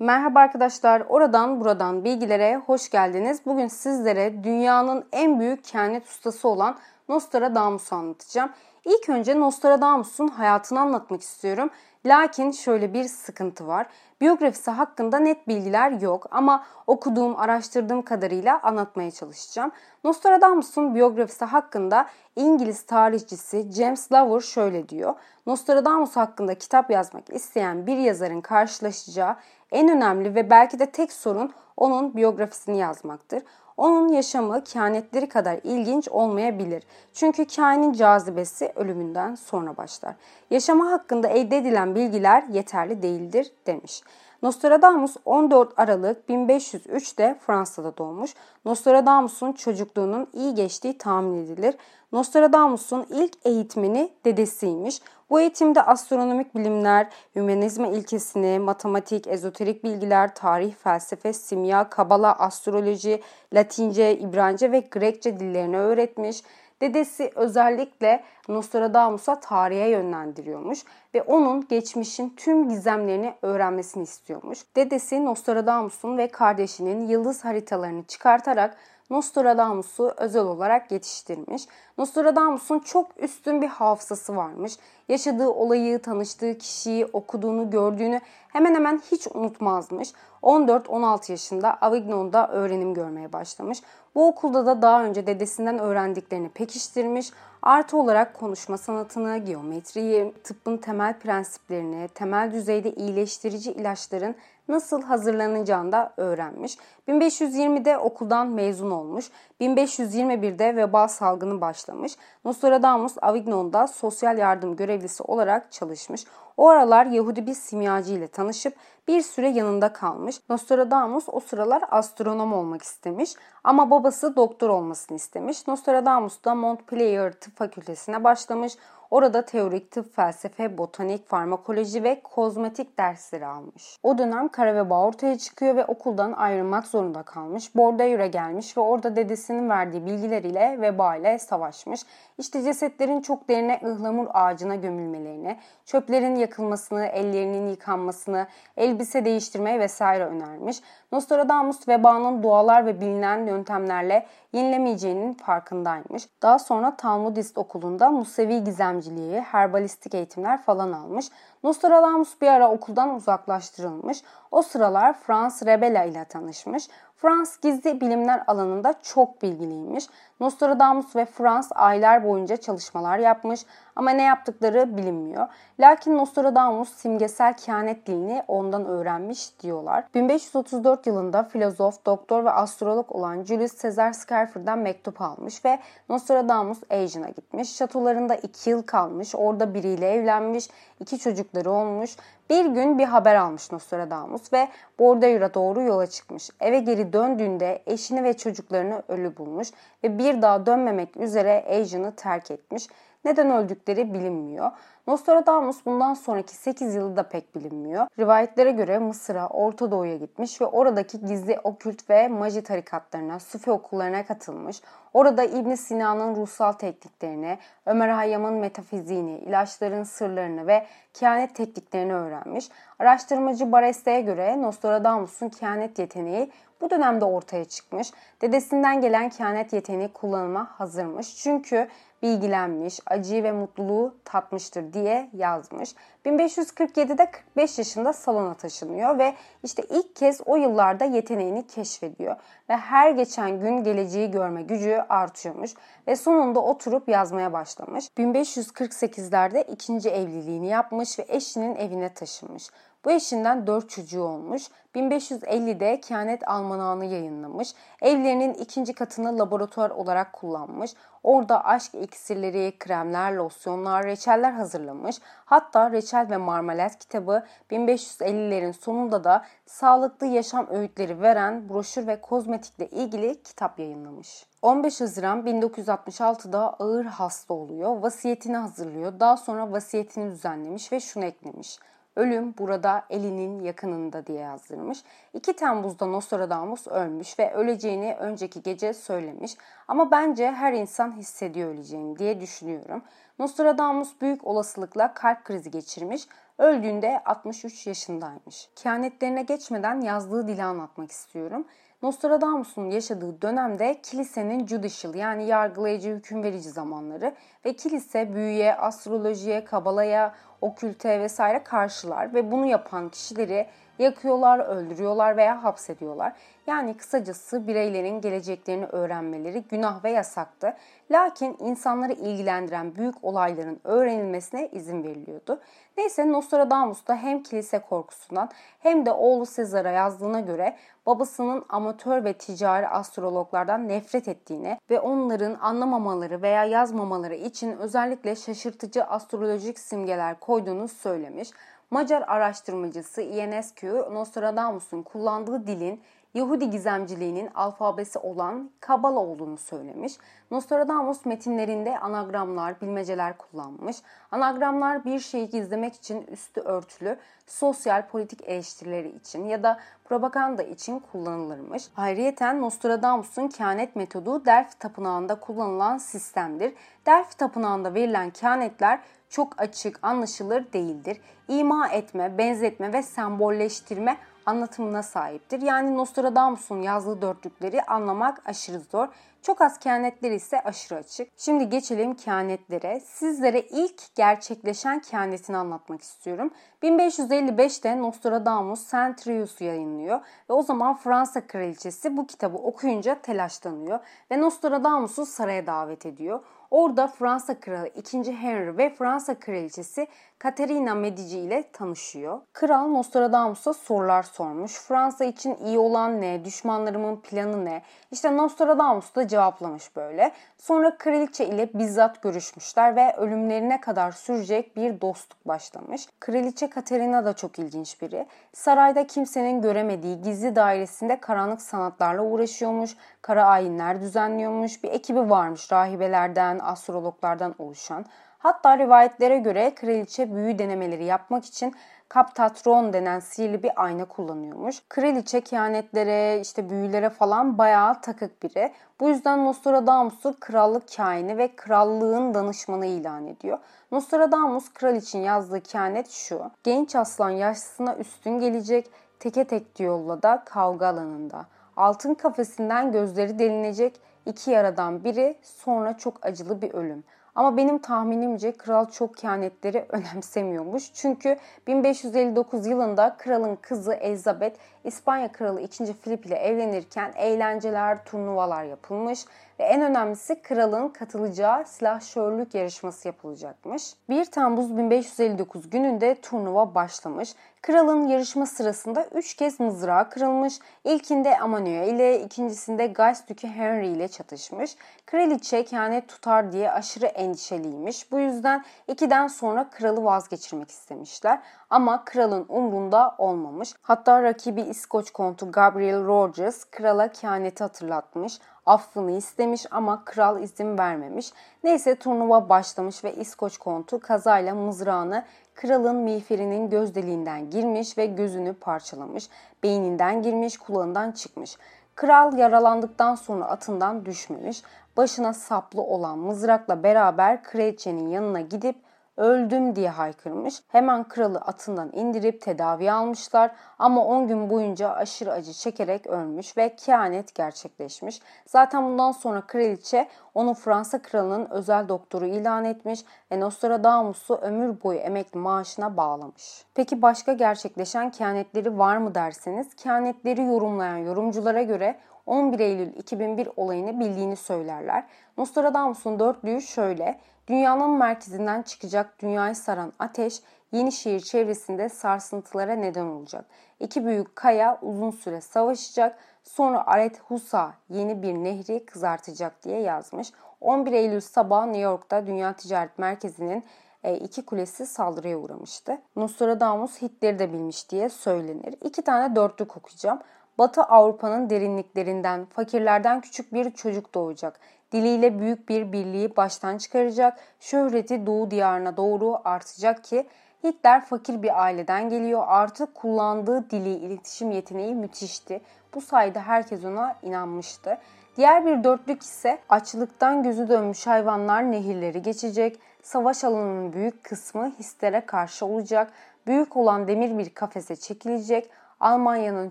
Merhaba arkadaşlar, oradan buradan bilgilere hoş geldiniz. Bugün sizlere dünyanın en büyük kehanet ustası olan Nostradamus'u anlatacağım. İlk önce Nostradamus'un hayatını anlatmak istiyorum. Lakin şöyle bir sıkıntı var. Biyografisi hakkında net bilgiler yok ama okuduğum, araştırdığım kadarıyla anlatmaya çalışacağım. Nostradamus'un biyografisi hakkında İngiliz tarihçisi James Lover şöyle diyor. Nostradamus hakkında kitap yazmak isteyen bir yazarın karşılaşacağı en önemli ve belki de tek sorun onun biyografisini yazmaktır. Onun yaşamı kehanetleri kadar ilginç olmayabilir. Çünkü kainin cazibesi ölümünden sonra başlar. Yaşama hakkında elde edilen bilgiler yeterli değildir demiş. Nostradamus 14 Aralık 1503'te Fransa'da doğmuş. Nostradamus'un çocukluğunun iyi geçtiği tahmin edilir. Nostradamus'un ilk eğitmeni dedesiymiş. Bu eğitimde astronomik bilimler, hümanizma ilkesini, matematik, ezoterik bilgiler, tarih, felsefe, simya, kabala, astroloji, Latince, İbranice ve Grekçe dillerini öğretmiş. Dedesi özellikle Nostradamus'a tarihe yönlendiriyormuş ve onun geçmişin tüm gizemlerini öğrenmesini istiyormuş. Dedesi Nostradamus'un ve kardeşinin yıldız haritalarını çıkartarak Nostradamus'u özel olarak yetiştirmiş. Nostradamus'un çok üstün bir hafızası varmış. Yaşadığı olayı, tanıştığı kişiyi, okuduğunu, gördüğünü hemen hemen hiç unutmazmış. 14-16 yaşında Avignon'da öğrenim görmeye başlamış. Bu okulda da daha önce dedesinden öğrendiklerini pekiştirmiş. Artı olarak konuşma sanatını, geometriyi, tıbbın temel prensiplerini, temel düzeyde iyileştirici ilaçların nasıl hazırlanacağını da öğrenmiş. 1520'de okuldan mezun olmuş. 1521'de veba salgını başlamış. Nostradamus Avignon'da sosyal yardım görevlisi olarak çalışmış. O aralar Yahudi bir simyacı ile tanışıp bir süre yanında kalmış. Nostradamus o sıralar astronom olmak istemiş ama babası doktor olmasını istemiş. Nostradamus da Montpellier Tıp Fakültesine başlamış. Orada teorik tıp, felsefe, botanik, farmakoloji ve kozmetik dersleri almış. O dönem kara veba ortaya çıkıyor ve okuldan ayrılmak zorunda kalmış. Bordeaux'a gelmiş ve orada dedesinin verdiği bilgiler ile veba ile savaşmış. İşte cesetlerin çok derine ıhlamur ağacına gömülmelerini, çöplerin yakılmasını, ellerinin yıkanmasını, elbise değiştirmeyi vesaire önermiş. Nostradamus vebanın dualar ve bilinen yöntemlerle yenilemeyeceğinin farkındaymış. Daha sonra Talmudist okulunda Musevi gizemciliği, herbalistik eğitimler falan almış. Nostradamus bir ara okuldan uzaklaştırılmış. O sıralar Frans Rebella ile tanışmış. Frans gizli bilimler alanında çok bilgiliymiş. Nostradamus ve Frans aylar boyunca çalışmalar yapmış ama ne yaptıkları bilinmiyor. Lakin Nostradamus simgesel kehanet dilini ondan öğrenmiş diyorlar. 1534 yılında filozof, doktor ve astrolog olan Julius Caesar Schäfer'den mektup almış ve Nostradamus Asian'a gitmiş. Şatolarında 2 yıl kalmış, orada biriyle evlenmiş, iki çocukları olmuş. Bir gün bir haber almış Nostradamus ve Bordeaux'a doğru yola çıkmış. Eve geri döndüğünde eşini ve çocuklarını ölü bulmuş ve bir daha dönmemek üzere Asian'ı terk etmiş. Neden öldükleri bilinmiyor. Nostradamus bundan sonraki 8 yılı da pek bilinmiyor. Rivayetlere göre Mısır'a, Orta Doğu'ya gitmiş ve oradaki gizli okült ve maji tarikatlarına, sufi okullarına katılmış. Orada İbn Sina'nın ruhsal tekniklerini, Ömer Hayyam'ın metafiziğini, ilaçların sırlarını ve kehanet tekniklerini öğrenmiş. Araştırmacı Bareste'ye göre Nostradamus'un kehanet yeteneği bu dönemde ortaya çıkmış. Dedesinden gelen kehanet yeteneği kullanıma hazırmış. Çünkü bilgilenmiş, acıyı ve mutluluğu tatmıştır diye yazmış. 1547'de 45 yaşında salona taşınıyor ve işte ilk kez o yıllarda yeteneğini keşfediyor ve her geçen gün geleceği görme gücü artıyormuş ve sonunda oturup yazmaya başlamış. 1548'lerde ikinci evliliğini yapmış ve eşinin evine taşınmış. Bu eşinden 4 çocuğu olmuş. 1550'de Kehanet Almanağını yayınlamış. Evlerinin ikinci katını laboratuvar olarak kullanmış. Orada aşk iksirleri, kremler, losyonlar, reçeller hazırlamış. Hatta Reçel ve Marmelat kitabı 1550'lerin sonunda da sağlıklı yaşam öğütleri veren broşür ve kozmetikle ilgili kitap yayınlamış. 15 Haziran 1966'da ağır hasta oluyor. Vasiyetini hazırlıyor. Daha sonra vasiyetini düzenlemiş ve şunu eklemiş. Ölüm burada elinin yakınında diye yazdırmış. 2 Temmuz'da Nostradamus ölmüş ve öleceğini önceki gece söylemiş. Ama bence her insan hissediyor öleceğini diye düşünüyorum. Nostradamus büyük olasılıkla kalp krizi geçirmiş, öldüğünde 63 yaşındaymış. Kehanetlerine geçmeden yazdığı dili anlatmak istiyorum. Nostradamus'un yaşadığı dönemde kilisenin judicial yani yargılayıcı hüküm verici zamanları ve kilise büyüye, astrolojiye, kabalaya, okülte vesaire karşılar ve bunu yapan kişileri yakıyorlar, öldürüyorlar veya hapsediyorlar. Yani kısacası bireylerin geleceklerini öğrenmeleri günah ve yasaktı. Lakin insanları ilgilendiren büyük olayların öğrenilmesine izin veriliyordu. Neyse Nostradamus da hem kilise korkusundan hem de oğlu Sezar'a yazdığına göre babasının amatör ve ticari astrologlardan nefret ettiğini ve onların anlamamaları veya yazmamaları için özellikle şaşırtıcı astrolojik simgeler koyduğunu söylemiş. Macar araştırmacısı Ionescu Nostradamus'un kullandığı dilin Yahudi gizemciliğinin alfabesi olan Kabala olduğunu söylemiş. Nostradamus metinlerinde anagramlar, bilmeceler kullanmış. Anagramlar bir şeyi gizlemek için üstü örtülü, sosyal politik eleştirileri için ya da propaganda için kullanılırmış. Ayrıyeten Nostradamus'un kehanet metodu Delphi Tapınağı'nda kullanılan sistemdir. Delphi Tapınağı'nda verilen kehanetler çok açık, anlaşılır değildir. İma etme, benzetme ve sembolleştirme anlatımına sahiptir. Yani Nostradamus'un yazdığı dörtlükleri anlamak aşırı zor. Çok az kehanetleri ise aşırı açık. Şimdi geçelim kehanetlere. Sizlere ilk gerçekleşen kehanetini anlatmak istiyorum. 1555'te Nostradamus Centrius'u yayınlıyor ve o zaman Fransa kraliçesi bu kitabı okuyunca telaşlanıyor ve Nostradamus'u saraya davet ediyor. Orada Fransa Kralı 2. Henry ve Fransa Kraliçesi Katerina Medici ile tanışıyor. Kral Nostradamus'a sorular sormuş. Fransa için iyi olan ne? Düşmanlarımın planı ne? İşte Nostradamus da cevaplamış böyle. Sonra kraliçe ile bizzat görüşmüşler ve ölümlerine kadar sürecek bir dostluk başlamış. Kraliçe Katerina da çok ilginç biri. Sarayda kimsenin göremediği gizli dairesinde karanlık sanatlarla uğraşıyormuş. Kara ayinler düzenliyormuş. Bir ekibi varmış rahibelerden, astrologlardan oluşan. Hatta rivayetlere göre kraliçe büyü denemeleri yapmak için kaptatron denen sihirli bir ayna kullanıyormuş. Kraliçe kehanetlere, işte büyülere falan bayağı takık biri. Bu yüzden Nostradamus'u krallık kaini ve krallığın danışmanı ilan ediyor. Nostradamus kral için yazdığı kehanet şu. Genç aslan yaşlısına üstün gelecek, teke tek yolla da kavga alanında. Altın kafesinden gözleri delinecek, iki yaradan biri sonra çok acılı bir ölüm. Ama benim tahminimce kral çok kehanetleri önemsemiyormuş. Çünkü 1559 yılında kralın kızı Elizabeth İspanya kralı 2. Filip ile evlenirken eğlenceler, turnuvalar yapılmış ve en önemlisi kralın katılacağı silahşörlük yarışması yapılacakmış. 1 Temmuz 1559 gününde turnuva başlamış. Kralın yarışma sırasında 3 kez mızrağı kırılmış. İlkinde Amanuel ile ikincisinde Dükü Henry ile çatışmış. Kraliçe kehanet tutar diye aşırı endişeliymiş. Bu yüzden ikiden sonra kralı vazgeçirmek istemişler. Ama kralın umrunda olmamış. Hatta rakibi İskoç kontu Gabriel Rogers krala kehaneti hatırlatmış affını istemiş ama kral izin vermemiş. Neyse turnuva başlamış ve İskoç kontu kazayla mızrağını kralın miğferinin göz deliğinden girmiş ve gözünü parçalamış. Beyninden girmiş, kulağından çıkmış. Kral yaralandıktan sonra atından düşmemiş. Başına saplı olan mızrakla beraber kraliçenin yanına gidip öldüm diye haykırmış. Hemen kralı atından indirip tedavi almışlar ama 10 gün boyunca aşırı acı çekerek ölmüş ve kehanet gerçekleşmiş. Zaten bundan sonra kraliçe onu Fransa kralının özel doktoru ilan etmiş ve Nostradamus'u ömür boyu emekli maaşına bağlamış. Peki başka gerçekleşen kehanetleri var mı derseniz kehanetleri yorumlayan yorumculara göre 11 Eylül 2001 olayını bildiğini söylerler. Nostradamus'un dörtlüğü şöyle. Dünyanın merkezinden çıkacak dünyayı saran ateş Yenişehir çevresinde sarsıntılara neden olacak. İki büyük kaya uzun süre savaşacak. Sonra Aret Husa yeni bir nehri kızartacak diye yazmış. 11 Eylül sabahı New York'ta Dünya Ticaret Merkezi'nin e, iki kulesi saldırıya uğramıştı. Nostradamus Hitler'i de bilmiş diye söylenir. İki tane dörtlük okuyacağım. Batı Avrupa'nın derinliklerinden, fakirlerden küçük bir çocuk doğacak. Diliyle büyük bir birliği baştan çıkaracak. Şöhreti Doğu diyarına doğru artacak ki Hitler fakir bir aileden geliyor. Artık kullandığı dili, iletişim yeteneği müthişti. Bu sayede herkes ona inanmıştı. Diğer bir dörtlük ise açlıktan gözü dönmüş hayvanlar nehirleri geçecek. savaş alanının büyük kısmı Hitler'e karşı olacak. Büyük olan demir bir kafese çekilecek. Almanya'nın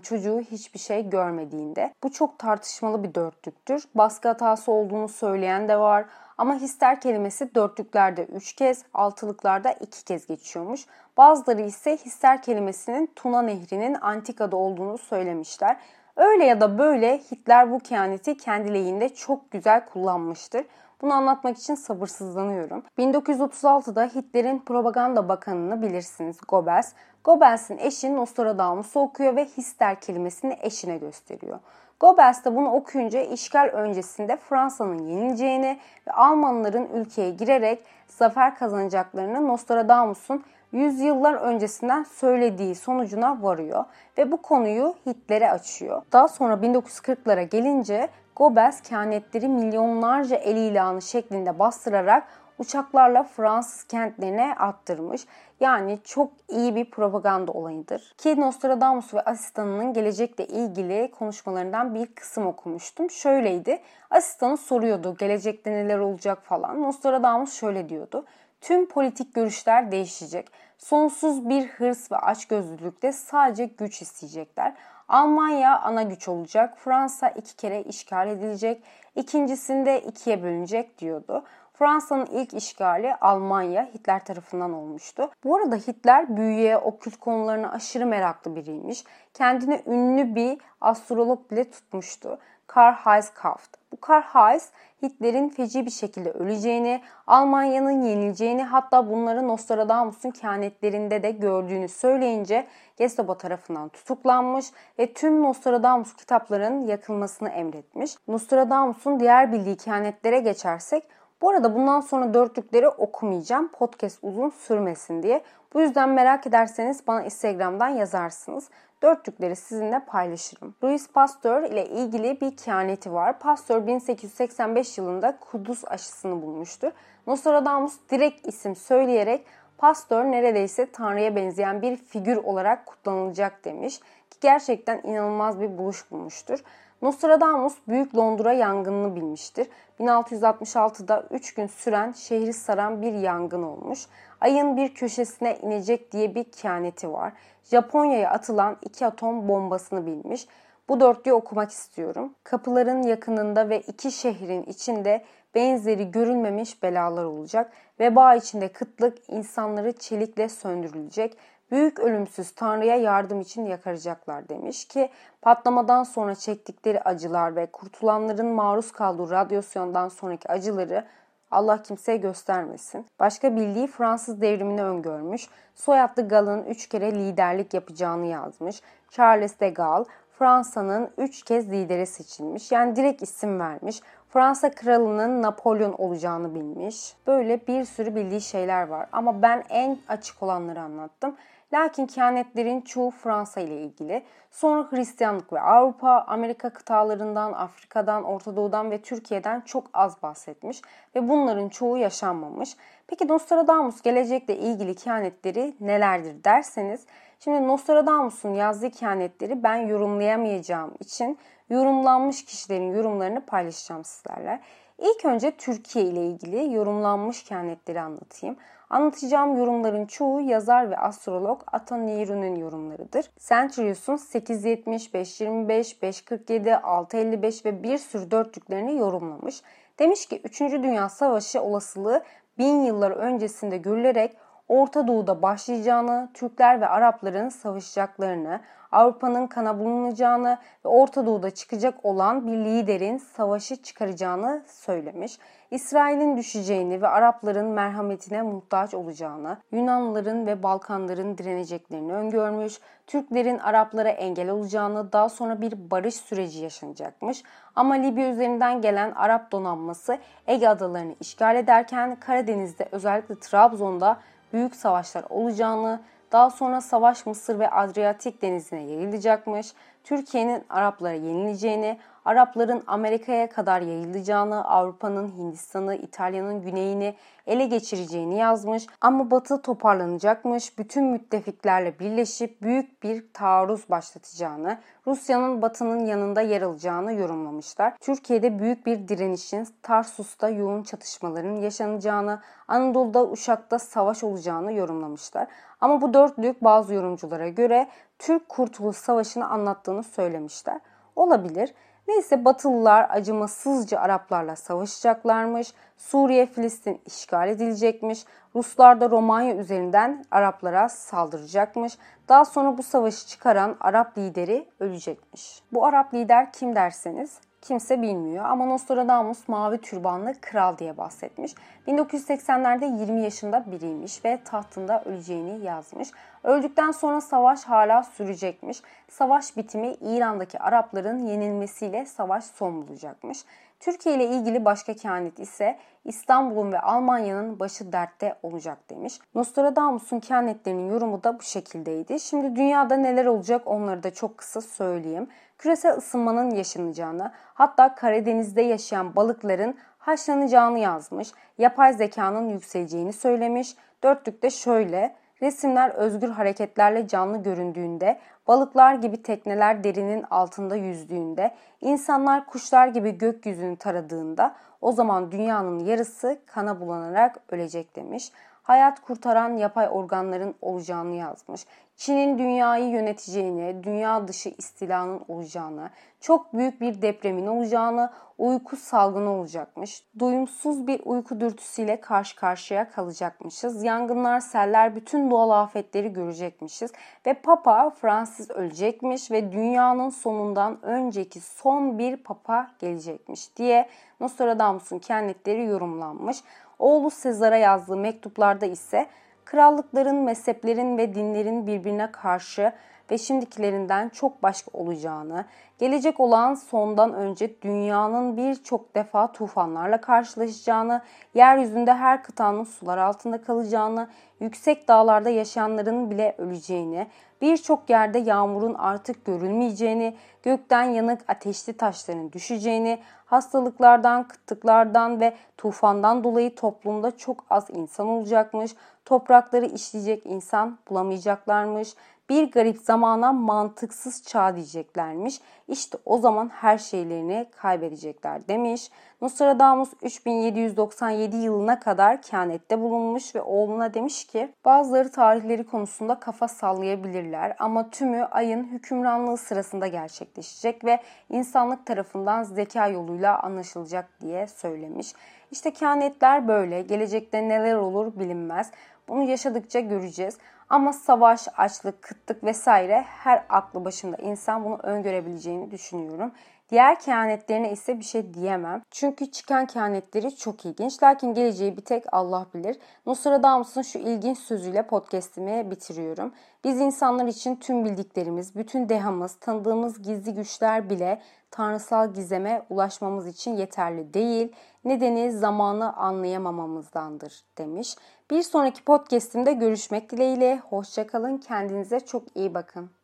çocuğu hiçbir şey görmediğinde. Bu çok tartışmalı bir dörtlüktür. Baskı hatası olduğunu söyleyen de var. Ama hister kelimesi dörtlüklerde 3 kez, altılıklarda 2 kez geçiyormuş. Bazıları ise hister kelimesinin Tuna Nehri'nin antikada olduğunu söylemişler. Öyle ya da böyle Hitler bu kehaneti kendi lehinde çok güzel kullanmıştır. Bunu anlatmak için sabırsızlanıyorum. 1936'da Hitler'in propaganda bakanını bilirsiniz Goebbels. Goebbels'in eşi Nostradamus'u okuyor ve hister kelimesini eşine gösteriyor. Goebbels de bunu okuyunca işgal öncesinde Fransa'nın yenileceğini ve Almanların ülkeye girerek zafer kazanacaklarını Nostradamus'un yüzyıllar öncesinden söylediği sonucuna varıyor ve bu konuyu Hitler'e açıyor. Daha sonra 1940'lara gelince Goebbels kehanetleri milyonlarca el ilanı şeklinde bastırarak uçaklarla Fransız kentlerine attırmış. Yani çok iyi bir propaganda olayıdır. Ki Nostradamus ve asistanının gelecekle ilgili konuşmalarından bir kısım okumuştum. Şöyleydi. Asistanı soruyordu gelecekte neler olacak falan. Nostradamus şöyle diyordu. Tüm politik görüşler değişecek. Sonsuz bir hırs ve açgözlülükte sadece güç isteyecekler. Almanya ana güç olacak. Fransa iki kere işgal edilecek. İkincisinde ikiye bölünecek diyordu. Fransa'nın ilk işgali Almanya Hitler tarafından olmuştu. Bu arada Hitler büyüye, okült konularına aşırı meraklı biriymiş. Kendine ünlü bir astrolog bile tutmuştu. Karl Heinz Kraft. Bu Karl Heinz Hitler'in feci bir şekilde öleceğini, Almanya'nın yenileceğini hatta bunları Nostradamus'un kehanetlerinde de gördüğünü söyleyince Gestapo tarafından tutuklanmış ve tüm Nostradamus kitaplarının yakılmasını emretmiş. Nostradamus'un diğer bildiği kehanetlere geçersek bu arada bundan sonra dörtlükleri okumayacağım. Podcast uzun sürmesin diye. Bu yüzden merak ederseniz bana Instagram'dan yazarsınız. Dörtlükleri sizinle paylaşırım. Louis Pasteur ile ilgili bir kehaneti var. Pasteur 1885 yılında kuduz aşısını bulmuştur. Nostradamus direkt isim söyleyerek Pasteur neredeyse Tanrı'ya benzeyen bir figür olarak kutlanılacak demiş ki gerçekten inanılmaz bir buluş bulmuştur. Nostradamus Büyük Londra yangınını bilmiştir. 1666'da 3 gün süren şehri saran bir yangın olmuş. Ayın bir köşesine inecek diye bir kehaneti var. Japonya'ya atılan iki atom bombasını bilmiş. Bu dörtlüyü okumak istiyorum. Kapıların yakınında ve iki şehrin içinde benzeri görülmemiş belalar olacak. Veba içinde kıtlık insanları çelikle söndürülecek büyük ölümsüz Tanrı'ya yardım için yakaracaklar demiş ki patlamadan sonra çektikleri acılar ve kurtulanların maruz kaldığı radyasyondan sonraki acıları Allah kimseye göstermesin. Başka bildiği Fransız devrimini öngörmüş. Soyadlı Gal'ın 3 kere liderlik yapacağını yazmış. Charles de Gaulle Fransa'nın 3 kez lideri seçilmiş. Yani direkt isim vermiş. Fransa kralının Napolyon olacağını bilmiş. Böyle bir sürü bildiği şeyler var. Ama ben en açık olanları anlattım. Lakin kehanetlerin çoğu Fransa ile ilgili. Sonra Hristiyanlık ve Avrupa, Amerika kıtalarından, Afrika'dan, Orta Doğu'dan ve Türkiye'den çok az bahsetmiş ve bunların çoğu yaşanmamış. Peki Nostradamus gelecekle ilgili kehanetleri nelerdir derseniz, şimdi Nostradamus'un yazdığı kehanetleri ben yorumlayamayacağım için yorumlanmış kişilerin yorumlarını paylaşacağım sizlerle. İlk önce Türkiye ile ilgili yorumlanmış kehanetleri anlatayım. Anlatacağım yorumların çoğu yazar ve astrolog Ata Nehru'nun yorumlarıdır. Centurius'un 870, 525, 547, 655 ve bir sürü dörtlüklerini yorumlamış. Demiş ki 3. Dünya Savaşı olasılığı bin yıllar öncesinde görülerek Orta Doğu'da başlayacağını, Türkler ve Arapların savaşacaklarını, Avrupa'nın kana bulunacağını ve Orta Doğu'da çıkacak olan bir liderin savaşı çıkaracağını söylemiş. İsrail'in düşeceğini ve Arapların merhametine muhtaç olacağını, Yunanlıların ve Balkanların direneceklerini öngörmüş, Türklerin Araplara engel olacağını, daha sonra bir barış süreci yaşanacakmış. Ama Libya üzerinden gelen Arap donanması Ege adalarını işgal ederken Karadeniz'de özellikle Trabzon'da büyük savaşlar olacağını, daha sonra savaş Mısır ve Adriyatik denizine yayılacakmış. Türkiye'nin Araplara yenileceğini, Arapların Amerika'ya kadar yayılacağını, Avrupa'nın Hindistan'ı, İtalya'nın güneyini ele geçireceğini yazmış. Ama Batı toparlanacakmış, bütün müttefiklerle birleşip büyük bir taarruz başlatacağını, Rusya'nın Batı'nın yanında yer alacağını yorumlamışlar. Türkiye'de büyük bir direnişin, Tarsus'ta yoğun çatışmaların yaşanacağını, Anadolu'da Uşak'ta savaş olacağını yorumlamışlar. Ama bu dörtlük bazı yorumculara göre Türk Kurtuluş Savaşı'nı anlattığını söylemişler. Olabilir. Neyse Batılılar acımasızca Araplarla savaşacaklarmış. Suriye, Filistin işgal edilecekmiş. Ruslar da Romanya üzerinden Araplara saldıracakmış. Daha sonra bu savaşı çıkaran Arap lideri ölecekmiş. Bu Arap lider kim derseniz kimse bilmiyor ama Nostradamus mavi türbanlı kral diye bahsetmiş. 1980'lerde 20 yaşında biriymiş ve tahtında öleceğini yazmış. Öldükten sonra savaş hala sürecekmiş. Savaş bitimi İran'daki Arapların yenilmesiyle savaş son bulacakmış. Türkiye ile ilgili başka kehanet ise İstanbul'un ve Almanya'nın başı dertte olacak demiş. Nostradamus'un kehanetlerinin yorumu da bu şekildeydi. Şimdi dünyada neler olacak onları da çok kısa söyleyeyim. Küresel ısınmanın yaşanacağını, hatta Karadeniz'de yaşayan balıkların haşlanacağını yazmış. Yapay zekanın yükseleceğini söylemiş. Dörtlükte şöyle Resimler özgür hareketlerle canlı göründüğünde, balıklar gibi tekneler derinin altında yüzdüğünde, insanlar kuşlar gibi gökyüzünü taradığında o zaman dünyanın yarısı kana bulanarak ölecek demiş hayat kurtaran yapay organların olacağını yazmış. Çin'in dünyayı yöneteceğini, dünya dışı istilanın olacağını, çok büyük bir depremin olacağını, uyku salgını olacakmış. Duyumsuz bir uyku dürtüsüyle karşı karşıya kalacakmışız. Yangınlar, seller, bütün doğal afetleri görecekmişiz. Ve Papa Francis ölecekmiş ve dünyanın sonundan önceki son bir Papa gelecekmiş diye Nostradamus'un kehanetleri yorumlanmış. Oğlu Sezar'a yazdığı mektuplarda ise krallıkların, mezheplerin ve dinlerin birbirine karşı ve şimdikilerinden çok başka olacağını, gelecek olan sondan önce dünyanın birçok defa tufanlarla karşılaşacağını, yeryüzünde her kıtanın sular altında kalacağını, yüksek dağlarda yaşayanların bile öleceğini, birçok yerde yağmurun artık görülmeyeceğini, gökten yanık ateşli taşların düşeceğini, hastalıklardan, kıtlıklardan ve tufandan dolayı toplumda çok az insan olacakmış, toprakları işleyecek insan bulamayacaklarmış, bir garip zamana mantıksız çağ diyeceklermiş. İşte o zaman her şeylerini kaybedecekler demiş. Nostradamus 3797 yılına kadar kehanette bulunmuş ve oğluna demiş ki bazıları tarihleri konusunda kafa sallayabilirler ama tümü ayın hükümranlığı sırasında gerçekleşecek ve insanlık tarafından zeka yoluyla anlaşılacak diye söylemiş. İşte kehanetler böyle. Gelecekte neler olur bilinmez. Bunu yaşadıkça göreceğiz. Ama savaş, açlık, kıtlık vesaire her aklı başında insan bunu öngörebileceğini düşünüyorum. Diğer kehanetlerine ise bir şey diyemem. Çünkü çıkan kehanetleri çok ilginç. Lakin geleceği bir tek Allah bilir. Nostradamus'un şu ilginç sözüyle podcastimi bitiriyorum. Biz insanlar için tüm bildiklerimiz, bütün dehamız, tanıdığımız gizli güçler bile tanrısal gizeme ulaşmamız için yeterli değil. Nedeni zamanı anlayamamamızdandır demiş. Bir sonraki podcastimde görüşmek dileğiyle. Hoşçakalın. Kendinize çok iyi bakın.